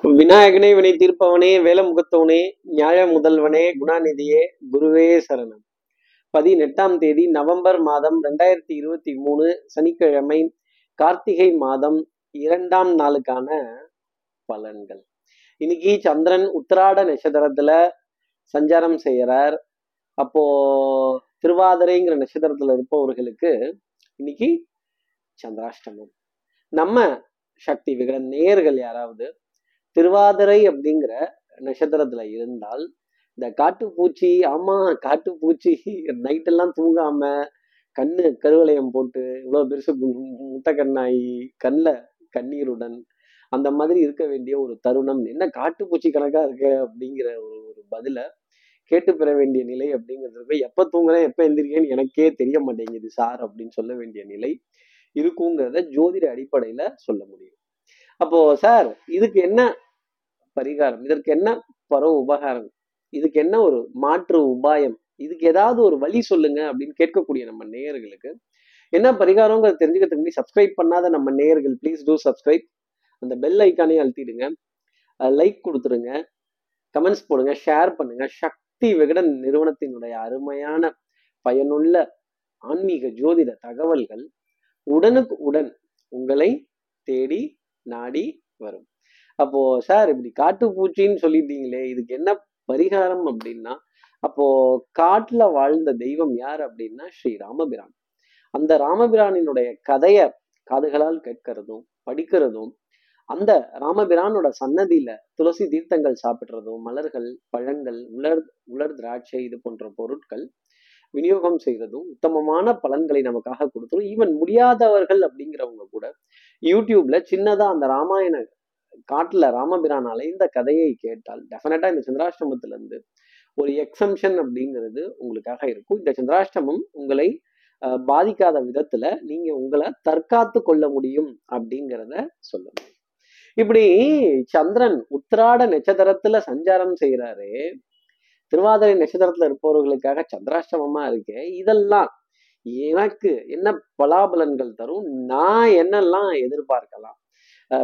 விநாயகனே வினை தீர்ப்பவனே வேலமுகத்தவனே நியாய முதல்வனே குணாநிதியே குருவே சரணம். பதினெட்டாம் தேதி நவம்பர் மாதம் ரெண்டாயிரத்தி இருபத்தி மூணு சனிக்கிழமை கார்த்திகை மாதம் இரண்டாம் நாளுக்கான பலன்கள். இன்னைக்கு சந்திரன் உத்திராட நட்சத்திரத்துல சஞ்சாரம் செய்யறார். அப்போ திருவாதிரைங்கிற நட்சத்திரத்துல இருப்பவர்களுக்கு இன்னைக்கு சந்திராஷ்டமம். நம்ம சக்தி விகடன் நேர்கள் யாராவது திருவாதிரை அப்படிங்கிற நட்சத்திரத்துல இருந்தால் இந்த காட்டுப்பூச்சி ஆமா காட்டுப்பூச்சி நைட்டெல்லாம் தூங்காம கண்ணு கருவளையம் போட்டு இவ்வளவு பெருசு கு- முட்டை கண்ணாயி கண்ணில் கண்ணீருடன் அந்த மாதிரி இருக்க வேண்டிய ஒரு தருணம். என்ன காட்டுப்பூச்சி கணக்கா இருக்க அப்படிங்கிற ஒரு ஒரு பதில கேட்டு பெற வேண்டிய நிலை அப்படிங்கிறது எப்ப தூங்குறேன் எப்ப எந்திரிக்கேன்னு எனக்கே தெரிய மாட்டேங்குது சார் அப்படின்னு சொல்ல வேண்டிய நிலை இருக்குங்கிறத ஜோதிட அடிப்படையில சொல்ல முடியும். அப்போ சார் இதுக்கு என்ன பரிகாரம்? இதற்கு என்ன பர உபகாரம்? இதுக்கு என்ன ஒரு மாற்று உபாயம்? இதுக்கு ஏதாவது ஒரு வழி சொல்லுங்க அப்படின்னு கேட்கக்கூடிய நம்ம நேயர்களுக்கு என்ன பரிகாரங்கிறத தெரிஞ்சுக்கிறதுக்கு முன்னாடி சப்ஸ்கிரைப் பண்ணாத நம்ம நேயர்கள் ப்ளீஸ் டூ சப்ஸ்கிரைப் அந்த பெல் ஐக்கானே அழுத்திடுங்க. லைக் கொடுத்துருங்க. கமெண்ட்ஸ் போடுங்க ஷேர் பண்ணுங்க. சக்தி விகடன் நிறுவனத்தினுடைய அருமையான பயனுள்ள ஆன்மீக ஜோதிட தகவல்கள் உடனுக்கு உடன் உங்களை தேடி நாடி வரும். அப்போ சார் இப்படி காட்டுப்பூச்சின்னு சொல்லிட்டீங்களே இதுக்கு என்ன பரிகாரம் அப்படின்னா அப்போ காட்டுல வாழ்ந்த தெய்வம் யார் அப்படின்னா ஸ்ரீ ராமபிரான். அந்த ராமபிரானினுடைய கதைய காதுகளால் கேட்கிறதும் படிக்கிறதும் அந்த ராமபிரானோட சன்னதியில துளசி தீர்த்தங்கள் சாப்பிடுறதும் மலர்கள் பழங்கள் உலர் உலர் திராட்சை இது போன்ற பொருட்கள் விநியோகம் செய்யறதும் உத்தமமான பலன்களை நமக்காக கொடுத்துரும். ஈவன் முடியாதவர்கள் அப்படிங்கிறவங்க கூட யூடியூப்ல சின்னதா அந்த ராமாயண காட்டுல ராமபிரான் அலைந்த கதையை கேட்டால் டெஃபினட்டா இந்த சந்திராஷ்டமத்துல இருந்து ஒரு எக்ஸம்ஷன் அப்படிங்கிறது உங்களுக்காக இருக்கும். இந்த சந்திராஷ்டமம் உங்களை அஹ், பாதிக்காத விதத்துல நீங்க உங்களை தற்காத்து கொள்ள முடியும் அப்படிங்கிறத சொல்லணும் இப்படி சந்திரன் உத்திராட நட்சத்திரத்துல சஞ்சாரம் செய்கிறாரு திருவாதிரை நட்சத்திரத்துல இருப்பவர்களுக்காக சந்திராஷ்டமமா இருக்கு இதெல்லாம் எனக்கு என்ன பலாபலன்கள் தரும் நான் என்னெல்லாம் எதிர்பார்க்கலாம்?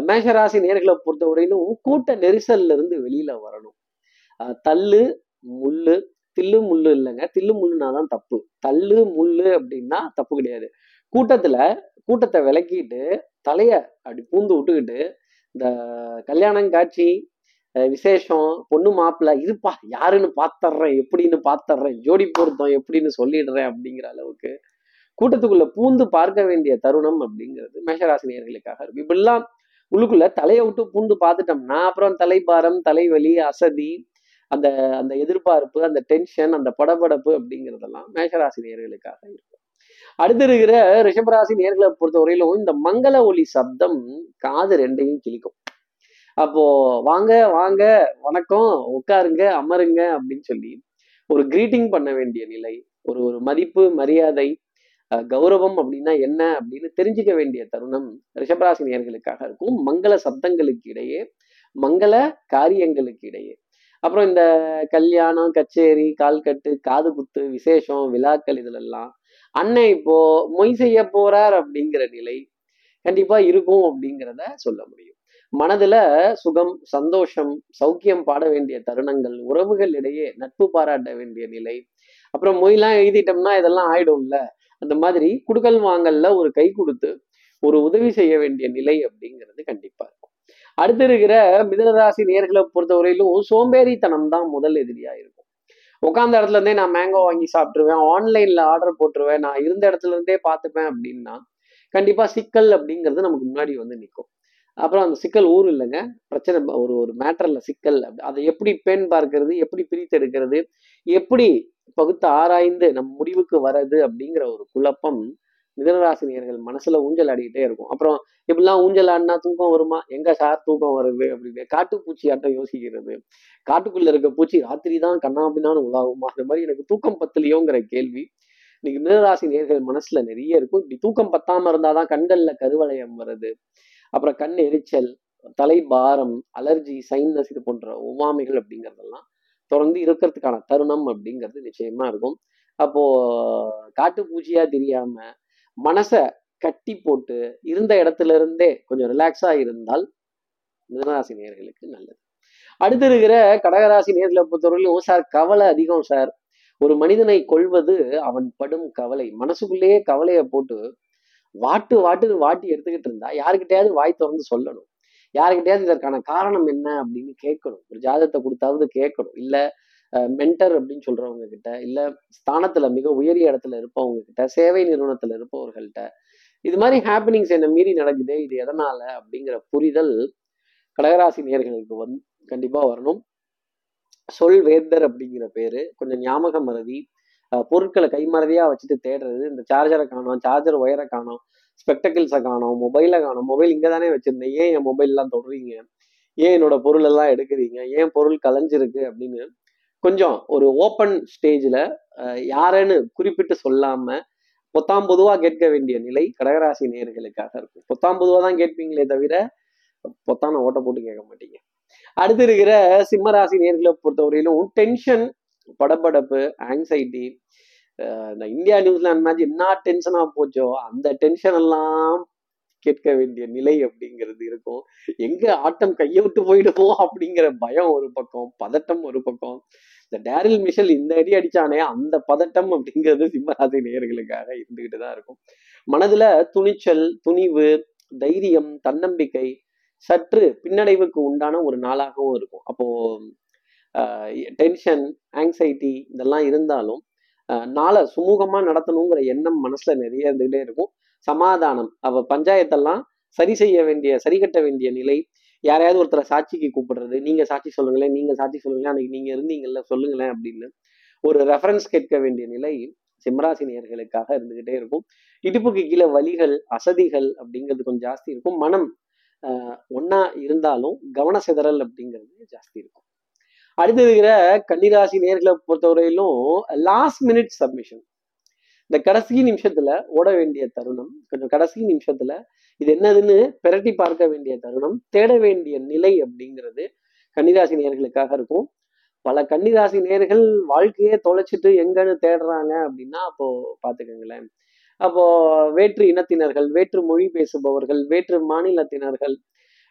மேஷராசி நேர்களை பொறுத்தவரையிலும் கூட்ட நெரிசல்ல இருந்து வெளியில வரணும். தள்ளு முள்ளு தில்லு முள்ளு இல்லைங்க. தில்லு முள்ளுனா தான் தப்பு. தள்ளு முள்ளு அப்படின்னா தப்பு கிடையாது. கூட்டத்துல கூட்டத்தை விலக்கிட்டு தலைய அப்படி பூந்து விட்டுக்கிட்டு இந்த கல்யாணம் காட்சி விசேஷம் பொண்ணு மாப்பிள்ளை இருப்பா யாருன்னு பாத்தர்றேன் எப்படின்னு பாத்தர்றேன் ஜோடி பொருத்தம் எப்படின்னு சொல்லிடுறேன் அப்படிங்கிற அளவுக்கு கூட்டத்துக்குள்ள பூந்து பார்க்க வேண்டிய தருணம் அப்படிங்கிறது மேஷராசினியர்களுக்காக இருக்கு. இப்படிலாம் உள்ளுக்குள்ள தலையை விட்டு பூந்து பார்த்துட்டோம்னா அப்புறம் தலைபாரம் தலைவலி அசதி அந்த அந்த எதிர்பார்ப்பு அந்த டென்ஷன் அந்த படபடப்பு அப்படிங்கிறதெல்லாம் மேஷராசி நேர்களுக்காக இருக்கும். அடுத்து இருக்கிற ரிஷபராசி நேர்களை பொறுத்தவரையிலும் இந்த மங்கள ஒளி சப்தம் காது ரெண்டையும் கிழிக்கும். அப்போ வாங்க வாங்க வணக்கம் உட்காருங்க அமருங்க அப்படின்னு சொல்லி ஒரு கிரீட்டிங் பண்ண வேண்டிய நிலை ஒரு ஒரு மதிப்பு மரியாதை கௌரவம் அப்படின்னா என்ன அப்படின்னு தெரிஞ்சுக்க வேண்டிய தருணம் ரிஷபராசி நேர்களுக்காக இருக்கும். மங்கள சப்தங்களுக்கு இடையே மங்கள காரியங்களுக்கு இடையே. அப்புறம் இந்த கல்யாணம் கச்சேரி கால்கட்டு காது குத்து விசேஷம் விழாக்கள் இதுலெல்லாம் அண்ணன் இப்போ மொய் செய்ய போறார் அப்படிங்கிற நிலை கண்டிப்பா இருக்கும் அப்படிங்கிறத சொல்ல முடியும். மனதுல சுகம் சந்தோஷம் சௌக்கியம் பாட வேண்டிய தருணங்கள் உறவுகள் இடையே நட்பு பாராட்ட வேண்டிய நிலை அப்புறம் மொய்லாம் எழுதிட்டோம்னா இதெல்லாம் ஆயிடும்ல. அந்த மாதிரி குடுக்கல் வாங்கல்ல ஒரு கை கொடுத்து ஒரு உதவி செய்ய வேண்டிய நிலை அப்படிங்கிறது கண்டிப்பா இருக்கும். அடுத்து இருக்கிற மிதனராசி நேர்களை பொறுத்தவரையிலும் சோம்பேறித்தனம் தான் முதல் எதிரியா இருக்கும். உட்காந்த இடத்துல இருந்தே நான் மேங்கோ வாங்கி சாப்பிட்டுருவேன் ஆன்லைன்ல ஆர்டர் போட்டுருவேன் நான் இருந்த இடத்துல இருந்தே பார்த்துப்பேன் அப்படின்னா கண்டிப்பா சிக்கல் அப்படிங்கிறது நமக்கு முன்னாடி வந்து நிற்கும் அப்புறம் அந்த சிக்கல் ஊர் இல்லைங்க. பிரச்சனை ஒரு ஒரு மேட்டரில் சிக்கல். அப்படி- அதை எப்படி பேன் பார்க்கறது எப்படி பிரித்தெடுக்கிறது எப்படி பகுத்து ஆராய்ந்து நம் முடிவுக்கு வர்றது அப்படிங்கிற ஒரு குழப்பம் மிதனராசினியர்கள் மனசுல ஊஞ்சல் ஆடிக்கிட்டே இருக்கும். அப்புறம் இப்படிலாம் ஊஞ்சல் ஆடினா தூக்கம் வருமா? எங்க சார் தூக்கம் வருது அப்படின்னு காட்டுப்பூச்சி ஆட்டம் யோசிக்கிறது? காட்டுக்குள்ள இருக்க பூச்சி ராத்திரி தான் கண்ணாபின்னான்னு உலாகுமா அந்த மாதிரி எனக்கு தூக்கம் பத்தலையோங்கிற கேள்வி இன்னைக்கு மிதனராசி நேர்கள் மனசுல நிறைய இருக்கும். இப்படி தூக்கம் பத்தாம இருந்தாதான் கண்கள்ல கருவளையம் வருது. அப்புறம் கண் எரிச்சல் தலை பாரம் அலர்ஜி சைனஸ் இது போன்ற ஒவ்வாமைகள் அப்படிங்கிறதெல்லாம் தொடர்ந்து இருக்கிறதுக்கான தருணம் அப்படிங்கிறது நிச்சயமா இருக்கும். அப்போ காட்டுப்பூச்சியா தெரியாம மனசை கட்டி போட்டு இருந்த இடத்துல இருந்தே கொஞ்சம் ரிலாக்ஸா இருந்தால் மிதனராசி நேர்களுக்கு நல்லது. அடுத்து இருக்கிற கடகராசி நேர்களை பொறுத்தவரையிலும் சார் கவலை அதிகம் சார் ஒரு மனிதனை கொள்வது அவன் படும் கவலை. மனசுக்குள்ளேயே கவலையை போட்டு வாட்டு வாட்டுன்னு வாட்டி எடுத்துக்கிட்டு இருந்தா யாருக்கிட்டையாவது வாய் திறந்து சொல்லணும். யாருக்கிட்டையாவது இதற்கான காரணம் என்ன அப்படின்னு கேட்கணும். ஒரு ஜாதகத்தை கொடுத்தாவது கேட்கணும். இல்ல மென்டர் அப்படின்னு சொல்றவங்க கிட்ட இல்ல ஸ்தானத்துல மிக உயரிய இடத்துல இருப்பவங்க கிட்ட சேவை நிறுவனத்துல இருப்பவர்கள்ட்ட இது மாதிரி ஹாப்பனிங்ஸ் என்ன மீறி நடக்குது இது எதனால அப்படிங்கிற புரிதல் கடகராசி நேர்களுக்கு வந்து கண்டிப்பா வரணும். சொல் வேந்தர் அப்படிங்கிற பேரு கொஞ்சம் ஞாபக மறதி பொருட்களை கைமறதியா வச்சுட்டு தேடுறது இந்த சார்ஜரை காணோம் சார்ஜர் ஒயரை காணோம் ஸ்பெக்டக்கிள்ஸை காணோம் மொபைலை காணும் மொபைல் இங்கே தானே வச்சிருந்தேன். ஏன் என் மொபைல்லாம் தொடுறீங்க? ஏன் என்னோட பொருள் எல்லாம் எடுக்கிறீங்க? ஏன் பொருள் கலைஞ்சிருக்கு அப்படின்னு கொஞ்சம் ஒரு ஓப்பன் ஸ்டேஜில் யாருன்னு குறிப்பிட்டு சொல்லாமல் பொத்தாம் பொதுவாக கேட்க வேண்டிய நிலை கடகராசி நேர்களுக்காக இருக்கும். பொத்தாம் பொதுவாக தான் கேட்பீங்களே தவிர பொத்தான ஓட்ட போட்டு கேட்க மாட்டீங்க. அடுத்து இருக்கிற சிம்மராசி நேர்களை பொறுத்தவரையிலும் டென்ஷன் படபடப்பு ஆங்ஸைட்டி இந்த இந்தியா நியூசிலாந்து மேட்ச் என்ன டென்ஷனா போச்சோ அந்த டென்ஷன் எல்லாம் கேட்க வேண்டிய நிலை அப்படிங்கிறது இருக்கும். எங்க ஆட்டம் கையை விட்டு போயிடுமோ அப்படிங்கிற பயம் ஒரு பக்கம் பதட்டம் ஒரு பக்கம். இந்த டேரில் மிஷல் இந்த அடி அடிச்சானே அந்த பதட்டம் அப்படிங்கிறது சிம்மராசி நேயர்களுக்காக இருந்துகிட்டு தான் இருக்கும். மனதுல துணிச்சல் துணிவு தைரியம் தன்னம்பிக்கை சற்று பின்னடைவுக்கு உண்டான ஒரு நாளாகவும் இருக்கும். அப்போ டென்ஷன் ஆங்ஸைட்டி இதெல்லாம் இருந்தாலும் நாளை சுமூகமாக நடத்தணுங்கிற எண்ணம் மனசில் நிறைய இருந்துகிட்டே இருக்கும். சமாதானம் அவ பஞ்சாயத்தெல்லாம் சரி செய்ய வேண்டிய சரி கட்ட வேண்டிய நிலை. யாரையாவது ஒருத்தரை சாட்சிக்கு கூப்பிடுறது நீங்க சாட்சி சொல்லுங்களேன் நீங்க சாட்சி சொல்லுங்களேன் அன்னைக்கு நீங்க இருந்தீங்கல்ல சொல்லுங்களேன் அப்படின்னு ஒரு ரெஃபரன்ஸ் கேட்க வேண்டிய நிலை சிம்மராசினியர்களுக்காக இருந்துகிட்டே இருக்கும். இடுப்புக்கு கீழே வலிகள் அசதிகள் அப்படிங்கிறது கொஞ்சம் ஜாஸ்தி இருக்கும். மனம் ஒன்றா ஒன்னா இருந்தாலும் கவன சிதறல் அப்படிங்கிறது ஜாஸ்தி இருக்கும். அடுத்து இருக்கிற கன்னிராசி நேர்களை பொறுத்தவரையிலும் லாஸ்ட் மினிட் சப்மிஷன் இந்த கடைசி நிமிஷத்துல ஓட வேண்டிய தருணம் கொஞ்சம் கடைசி நிமிஷத்துல இது என்னதுன்னு பிரட்டி பார்க்க வேண்டிய தருணம் தேட வேண்டிய நிலை அப்படிங்கிறது கன்னிராசி நேர்களுக்காக இருக்கும். பல கன்னிராசி நேர்கள் வாழ்க்கையே தொலைச்சிட்டு எங்கன்னு தேடுறாங்க அப்படின்னா அப்போ பாத்துக்கோங்களேன் அப்போ வேற்று இனத்தினர்கள் வேற்று மொழி பேசுபவர்கள் வேற்று மாநிலத்தினர்கள்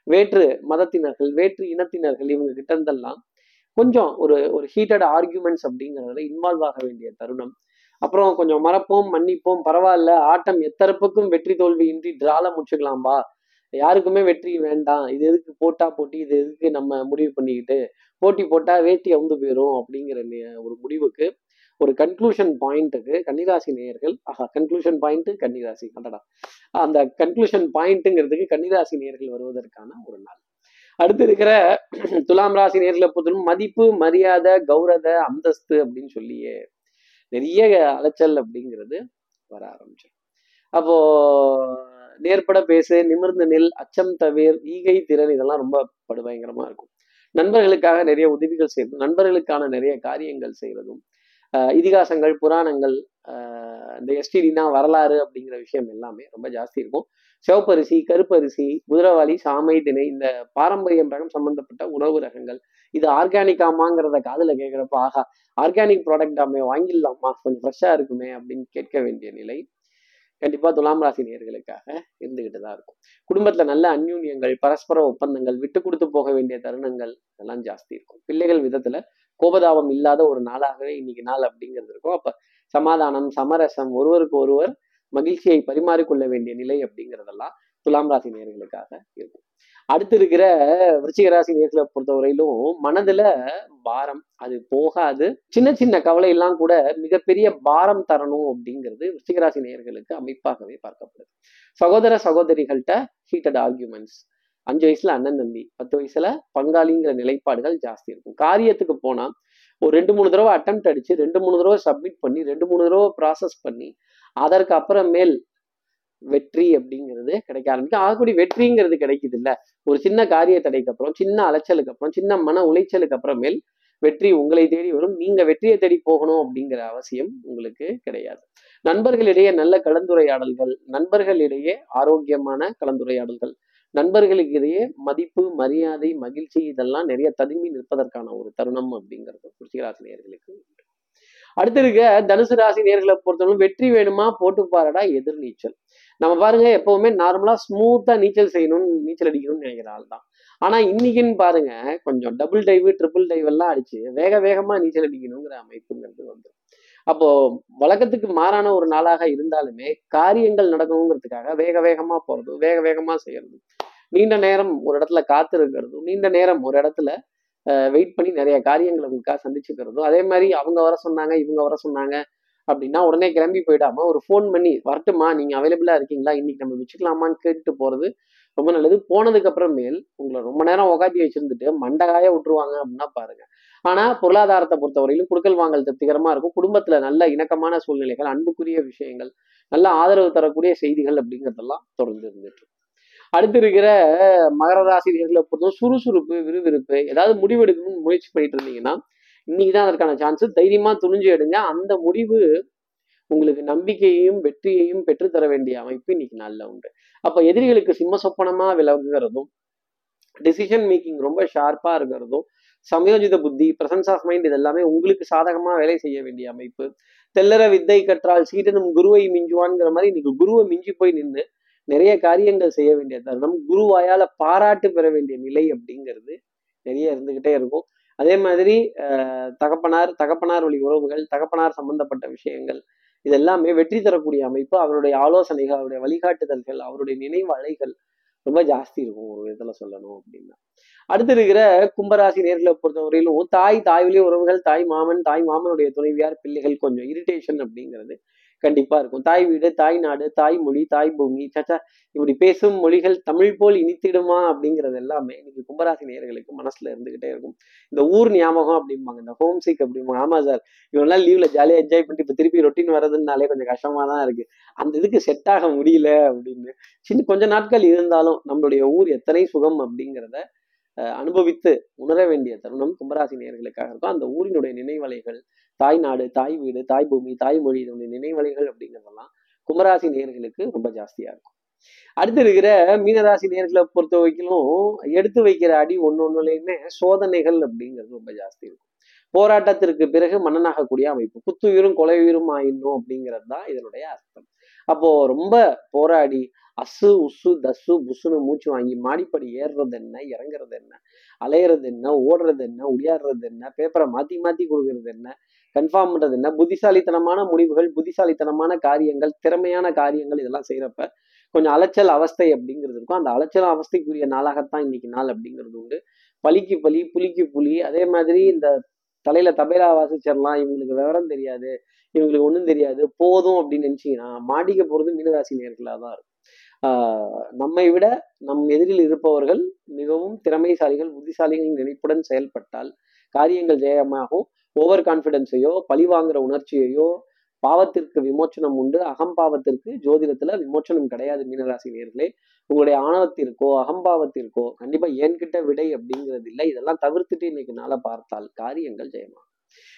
வேற்று மதத்தினர்கள் வேற்று இனத்தினர்கள் இவங்க கிட்ட இருந்தெல்லாம் கொஞ்சம் ஒரு ஒரு ஹீட்டட் ஆர்கியூமெண்ட்ஸ் அப்படிங்கிறதுல இன்வால்வ் ஆக வேண்டிய தருணம். அப்புறம் கொஞ்சம் மறப்போம் மன்னிப்போம் பரவாயில்ல ஆட்டம் எத்தரப்புக்கும் வெற்றி தோல்வி இன்றி டிரால முடிச்சுக்கலாம்பா யாருக்குமே வெற்றி வேண்டாம். இது எதுக்கு போட்டா போட்டி இது எதுக்கு நம்ம முடிவு பண்ணிக்கிட்டு போட்டி போட்டா வேட்டி அவுந்து போயிடும் அப்படிங்கிற ஒரு முடிவுக்கு ஒரு கன்க்ளூஷன் பாயிண்ட்டுக்கு கன்னிராசி நேயர்கள் ஆஹா கன்க்ளூஷன் பாயிண்ட் கன்னிராசி அடடா. அந்த கன்க்ளூஷன் பாயிண்ட்டுங்கிறதுக்கு கன்னிராசி நேயர்கள் வருவதற்கான ஒரு நாள். அடுத்து இருக்கிற துலாம் ராசி நேர்களை பொறுத்தவரைக்கும் மதிப்பு மரியாதை கௌரவ அந்தஸ்து அப்படின்னு சொல்லியே நிறைய அலைச்சல் அப்படிங்கிறது வர ஆரம்பிச்சிடும் அப்போ நேர்பட பேசு நிமிர்ந்து நெல் அச்சம் தவிர் ஈகை திறன் இதெல்லாம் ரொம்ப படுபயங்கரமா இருக்கும். நண்பர்களுக்காக நிறைய உதவிகள் செய்யறதும் நண்பர்களுக்கான நிறைய காரியங்கள் செய்யறதும் இதிகாசங்கள் புராணங்கள் ஆஹ் இந்த எஸ்டிடினா வரலாறு அப்படிங்கிற விஷயம் எல்லாமே ரொம்ப ஜாஸ்தி இருக்கும். சிவப்பரிசி கருப்பரிசி குதிரவாளி சாமை திணை இந்த பாரம்பரியம் ரகம் சம்பந்தப்பட்ட உணவு ரகங்கள். இது ஆர்கானிக்காமாங்கிறத காதுல கேட்குறப்ப ஆகா ஆர்கானிக் ப்ராடக்டாமே வாங்கிடலாமா? கொஞ்சம் ஃப்ரெஷ்ஷாக இருக்குமே அப்படின்னு கேட்க வேண்டிய நிலை கண்டிப்பா துலாம் ராசி நேர்களுக்காக இருந்துகிட்டு தான் இருக்கும். குடும்பத்துல நல்ல அந்யூன்யங்கள் பரஸ்பர ஒப்பந்தங்கள் விட்டு கொடுத்து போக வேண்டிய தருணங்கள் இதெல்லாம் ஜாஸ்தி இருக்கும். பிள்ளைகள் விதத்துல கோபதாபம் இல்லாத ஒரு நாளாகவே இன்னைக்கு நாள் அப்படிங்கிறது இருக்கும். அப்ப சமாதானம் சமரசம் ஒருவருக்கு ஒருவர் மகிழ்ச்சியை பரிமாறிக்கொள்ள வேண்டிய நிலை அப்படிங்கிறதெல்லாம் துலாம் ராசி நேர்களுக்காக இருக்கும். அடுத்து இருக்கிற விருச்சிக ராசி நேர்களை பொறுத்தவரையிலும் மனதுல பாரம் அது போகாது. சின்ன சின்ன கவலை எல்லாம் கூட மிகப்பெரிய பாரம் தரணும் அப்படிங்கிறது விருச்சிக ராசி நேயர்களுக்கு அமைப்பாகவே பார்க்கப்படுது. சகோதர சகோதரிகள்கிட்ட ஹீட்டட் ஆர்கியூமெண்ட்ஸ் அஞ்சு வயசுல அண்ணன் தம்பி பத்து வயசுல பங்காளிங்கிற நிலைப்பாடுகள் ஜாஸ்தி இருக்கும். காரியத்துக்கு போனா ஒரு ரெண்டு மூணு தடவை அட்டம் அடிச்சு ரெண்டு மூணு தடவை சப்மிட் பண்ணி ரெண்டு மூணு தடவை ப்ராசஸ் பண்ணி அதற்கு அப்புறமேல் வெற்றி அப்படிங்கிறது கிடைக்க ஆரம்பிக்கும். ஆகக்கூடிய வெற்றிங்கிறது கிடைக்குது இல்ல ஒரு சின்ன காரிய தடைக்கு அப்புறம் சின்ன அலைச்சலுக்கு அப்புறம் சின்ன மன உளைச்சலுக்கு அப்புறமேல் வெற்றி உங்களை தேடி வரும். நீங்க வெற்றியை தேடி போகணும் அப்படிங்கிற அவசியம் உங்களுக்கு கிடையாது. நண்பர்களிடையே நல்ல கலந்துரையாடல்கள் நண்பர்களிடையே ஆரோக்கியமான கலந்துரையாடல்கள் நண்பர்களுக்கு இடையே மதிப்பு மரியாதை மகிழ்ச்சி இதெல்லாம் நிறைய ததும்பி நிற்பதற்கான ஒரு தருணம் அப்படிங்கிறது ருச்சிகராசி நேர்களுக்கு அடுத்து இருக்க தனுசு ராசி நேர்களை பொறுத்தவரைக்கும் வெற்றி வேணுமா? போட்டு பாருடா எதிர் நீச்சல். நம்ம பாருங்க எப்பவுமே நார்மலா ஸ்மூத்தா நீச்சல் செய்யணும்னு நீச்சல் அடிக்கணும்னு நினைக்கிற ஆள் தான். ஆனா இன்னைக்குன்னு பாருங்க கொஞ்சம் டபுள் டைவ் ட்ரிபிள் டைவ் எல்லாம் அடிச்சு வேக வேகமா நீச்சல் அடிக்கணுங்கிற அமைப்புங்கிறது வந்து அப்போ வழக்கத்துக்கு மாறான ஒரு நாளாக இருந்தாலுமே காரியங்கள் நடக்கணுங்கிறதுக்காக வேக வேகமா போறது வேக வேகமா செய்யறது. நீண்ட நேரம் ஒரு இடத்துல காத்து இருக்கிறதும் நீண்ட நேரம் ஒரு இடத்துல வெயிட் பண்ணி நிறைய காரியங்களை உங்களுக்காக சந்திச்சுக்கிறதும் அதே மாதிரி அவங்க வர சொன்னாங்க இவங்க வர சொன்னாங்க அப்படின்னா உடனே கிளம்பி போயிடாம ஒரு ஃபோன் பண்ணி வரட்டுமா நீங்க அவைலபிளா இருக்கீங்களா? இன்னைக்கு நம்ம வச்சுக்கலாமான்னு கேட்டுட்டு போறது ரொம்ப நல்லது. போனதுக்கு அப்புறமேல் உங்களை ரொம்ப நேரம் உகாத்தி வச்சிருந்துட்டு மண்டகாய விட்டுருவாங்க அப்படின்னா பாருங்க. ஆனா பொருளாதாரத்தை பொறுத்தவரையிலும் குடுக்கல் வாங்கல் திருப்திகரமா இருக்கும். குடும்பத்துல நல்ல இணக்கமான சூழ்நிலைகள் அன்புக்குரிய விஷயங்கள் நல்ல ஆதரவு தரக்கூடிய செய்திகள் அப்படிங்கிறதெல்லாம் தொடர்ந்து இருந்துட்டு அடுத்து இருக்கிற மகர ராசினியர்களை பொறுத்தவரை சுறுசுறுப்பு விறுவிறுப்பு ஏதாவது முடிவெடுக்கணும்னு முயற்சி பண்ணிட்டு இருந்தீங்கன்னா இன்னைக்கு தான் அதற்கான சான்ஸ் தைரியமா துணிஞ்சு எடுங்க. அந்த முடிவு உங்களுக்கு நம்பிக்கையையும் வெற்றியையும் பெற்றுத்தர வேண்டிய அமைப்பு இன்னைக்கு நல்ல உண்டு. அப்ப எதிரிகளுக்கு சிம்ம சொப்பனமா விலகுகிறதும் டிசிஷன் மேக்கிங் ரொம்ப ஷார்ப்பா இருக்கிறதும் சமயோஜித புத்தி பிரசன்ஸ் ஆஃப் மைண்ட் இது எல்லாமே உங்களுக்கு சாதகமா வேலை செய்ய வேண்டிய அமைப்பு. தெல்லற வித்தை கற்றால் சீட்டனும் குருவை மிஞ்சுவான்ங்கிற மாதிரி இன்னைக்கு குருவை மிஞ்சி போய் நின்று நிறைய காரியங்கள் செய்ய வேண்டிய தருணம் குருவாயால பாராட்டு பெற வேண்டிய நிலை அப்படிங்கிறது நிறைய இருந்துகிட்டே இருக்கும். அதே மாதிரி தகப்பனார் தகப்பனார் வழி உறவுகள் தகப்பனார் சம்பந்தப்பட்ட விஷயங்கள் இது எல்லாமே வெற்றி தரக்கூடிய அமைப்பு அவருடைய ஆலோசனைகள் அவருடைய வழிகாட்டுதல்கள் அவருடைய நினைவு அலைகள் ரொம்ப ஜாஸ்தி இருக்கும் ஒரு விதத்துல சொல்லணும் அப்படின்னா. அடுத்து இருக்கிற கும்பராசி நேர்களை பொறுத்தவரையிலும் தாய் தாய் வழி உறவுகள் தாய் மாமன் தாய் மாமனுடைய துணைவியார் பிள்ளைகள் கொஞ்சம் இரிட்டேஷன் அப்படிங்கிறது கண்டிப்பா இருக்கும். தாய் வீடு தாய் நாடு தாய் மொழி தாய் பூமி சச்சா இப்படி பேசும் மொழிகள் தமிழ் போல் இனித்திடுமா அப்படிங்கிறது எல்லாமே இன்னைக்கு கும்பராசி நேர்களுக்கு மனசுல இருந்துகிட்டே இருக்கும். இந்த ஊர் ஞாபகம் அப்படிம்பாங்க. இந்த ஹோம் சிக் அப்படிம்பாங்க. ஆமா சார். இவெல்லாம் லீவ்ல ஜாலியா என்ஜாய் பண்ணிட்டு இப்ப திருப்பி ரொட்டீன் வர்றதுனாலே கொஞ்சம் கஷ்டமா தான் இருக்கு. அந்த இதுக்கு செட் ஆக முடியல அப்படின்னு. சின்ன கொஞ்ச நாட்கள் இருந்தாலும் நம்மளுடைய ஊர் எத்தனை சுகம் அப்படிங்கிறத அனுபவித்து உணர வேண்டிய தருணம் கும்பராசி நேர்களுக்காக இருக்கும் அந்த ஊரினுடைய நினைவலைகள் தாய் நாடு தாய் வீடு தாய் பூமி தாய் மொழி இதனுடைய நினைவலைகள் அப்படிங்கிறதெல்லாம் கும்பராசி நேயர்களுக்கு ரொம்ப ஜாஸ்தியா இருக்கும். அடுத்து இருக்கிற மீனராசி நேர்களை பொறுத்த வரைக்கும் எடுத்து வைக்கிற அடி ஒன்று ஒன்றுலையுமே சோதனைகள் அப்படிங்கிறது ரொம்ப ஜாஸ்தி இருக்கும். போராட்டத்திற்கு பிறகு மன்னனாகக்கூடிய அமைப்பு. குத்துயிரும் கொலையுயிரும் ஆயிடணும் அப்படிங்கிறது தான் இதனுடைய அர்த்தம். அப்போ ரொம்ப போராடி அசு உசு தசு புசுன்னு மூச்சு வாங்கி மாடிப்படி ஏறுறது என்ன இறங்குறது என்ன அலையிறது என்ன ஓடுறது என்ன உடையாடுறது என்ன பேப்பரை மாத்தி மாத்தி கொடுக்கறது என்ன கன்ஃபார்ம் பண்றது என்ன புத்திசாலித்தனமான முடிவுகள் புத்திசாலித்தனமான காரியங்கள் திறமையான காரியங்கள் இதெல்லாம் செய்யறப்ப கொஞ்சம் அலைச்சல் அவஸ்தை அப்படிங்கிறது இருக்கும். அந்த அலைச்சல் அவஸ்தைக்குரிய நாளாகத்தான் இன்னைக்கு நாள் அப்படிங்கிறது உண்டு. பலிக்கு பலி புலிக்கு புலி அதே மாதிரி இந்த தலையில தபேலா வாசிச்சிடலாம் இவங்களுக்கு விவரம் தெரியாது இவங்களுக்கு ஒன்றும் தெரியாது போதும் அப்படின்னு நினச்சிங்கன்னா மாடிக்க போகிறது மீனராசி நேர்களாக தான் இருக்கும். நம்மை விட நம் எதிரில் இருப்பவர்கள் மிகவும் திறமைசாலிகள் புத்திசாலிகளின் நினைப்புடன் செயல்பட்டால் காரியங்கள் ஜெயமாகும். ஓவர் கான்ஃபிடென்ஸையோ பழிவாங்குற உணர்ச்சியையோ பாவத்திற்கு விமோச்சனம் உண்டு. அகம்பாவத்திற்கு ஜோதிடத்துல விமோச்சனம் கிடையாது மீனராசி நேர்களே உங்களுடைய ஆணவத்திற்கோ அகம்பாவத்திற்கோ கண்டிப்பா என்கிட்ட விடை அப்படிங்கிறது இல்லை. இதெல்லாம் தவிர்த்துட்டு இன்னைக்கு நாளை பார்த்தால் காரியங்கள் ஜெயமாகும்.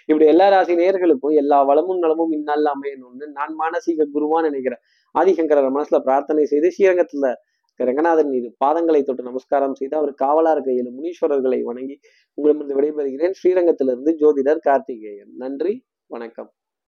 இப்படி எல்லா ராசி நேர்களுக்கும் எல்லா வளமும் நலமும் இந்நாளில் அமையணும்னு நான் மானசீக குருவான்னு நினைக்கிறேன். ஆதிசங்கரர் மனசுல பிரார்த்தனை செய்து ஸ்ரீரங்கத்துல ரங்கநாதன் மீது பாதங்களை தொட்டு நமஸ்காரம் செய்து அவர் காவலார் கையில் ஏழு முனீஸ்வரர்களை வணங்கி உங்களிடமிருந்து விடைபெறுகிறேன். ஸ்ரீரங்கத்திலிருந்து ஜோதிடர் கார்த்திகேயன். நன்றி. வணக்கம்.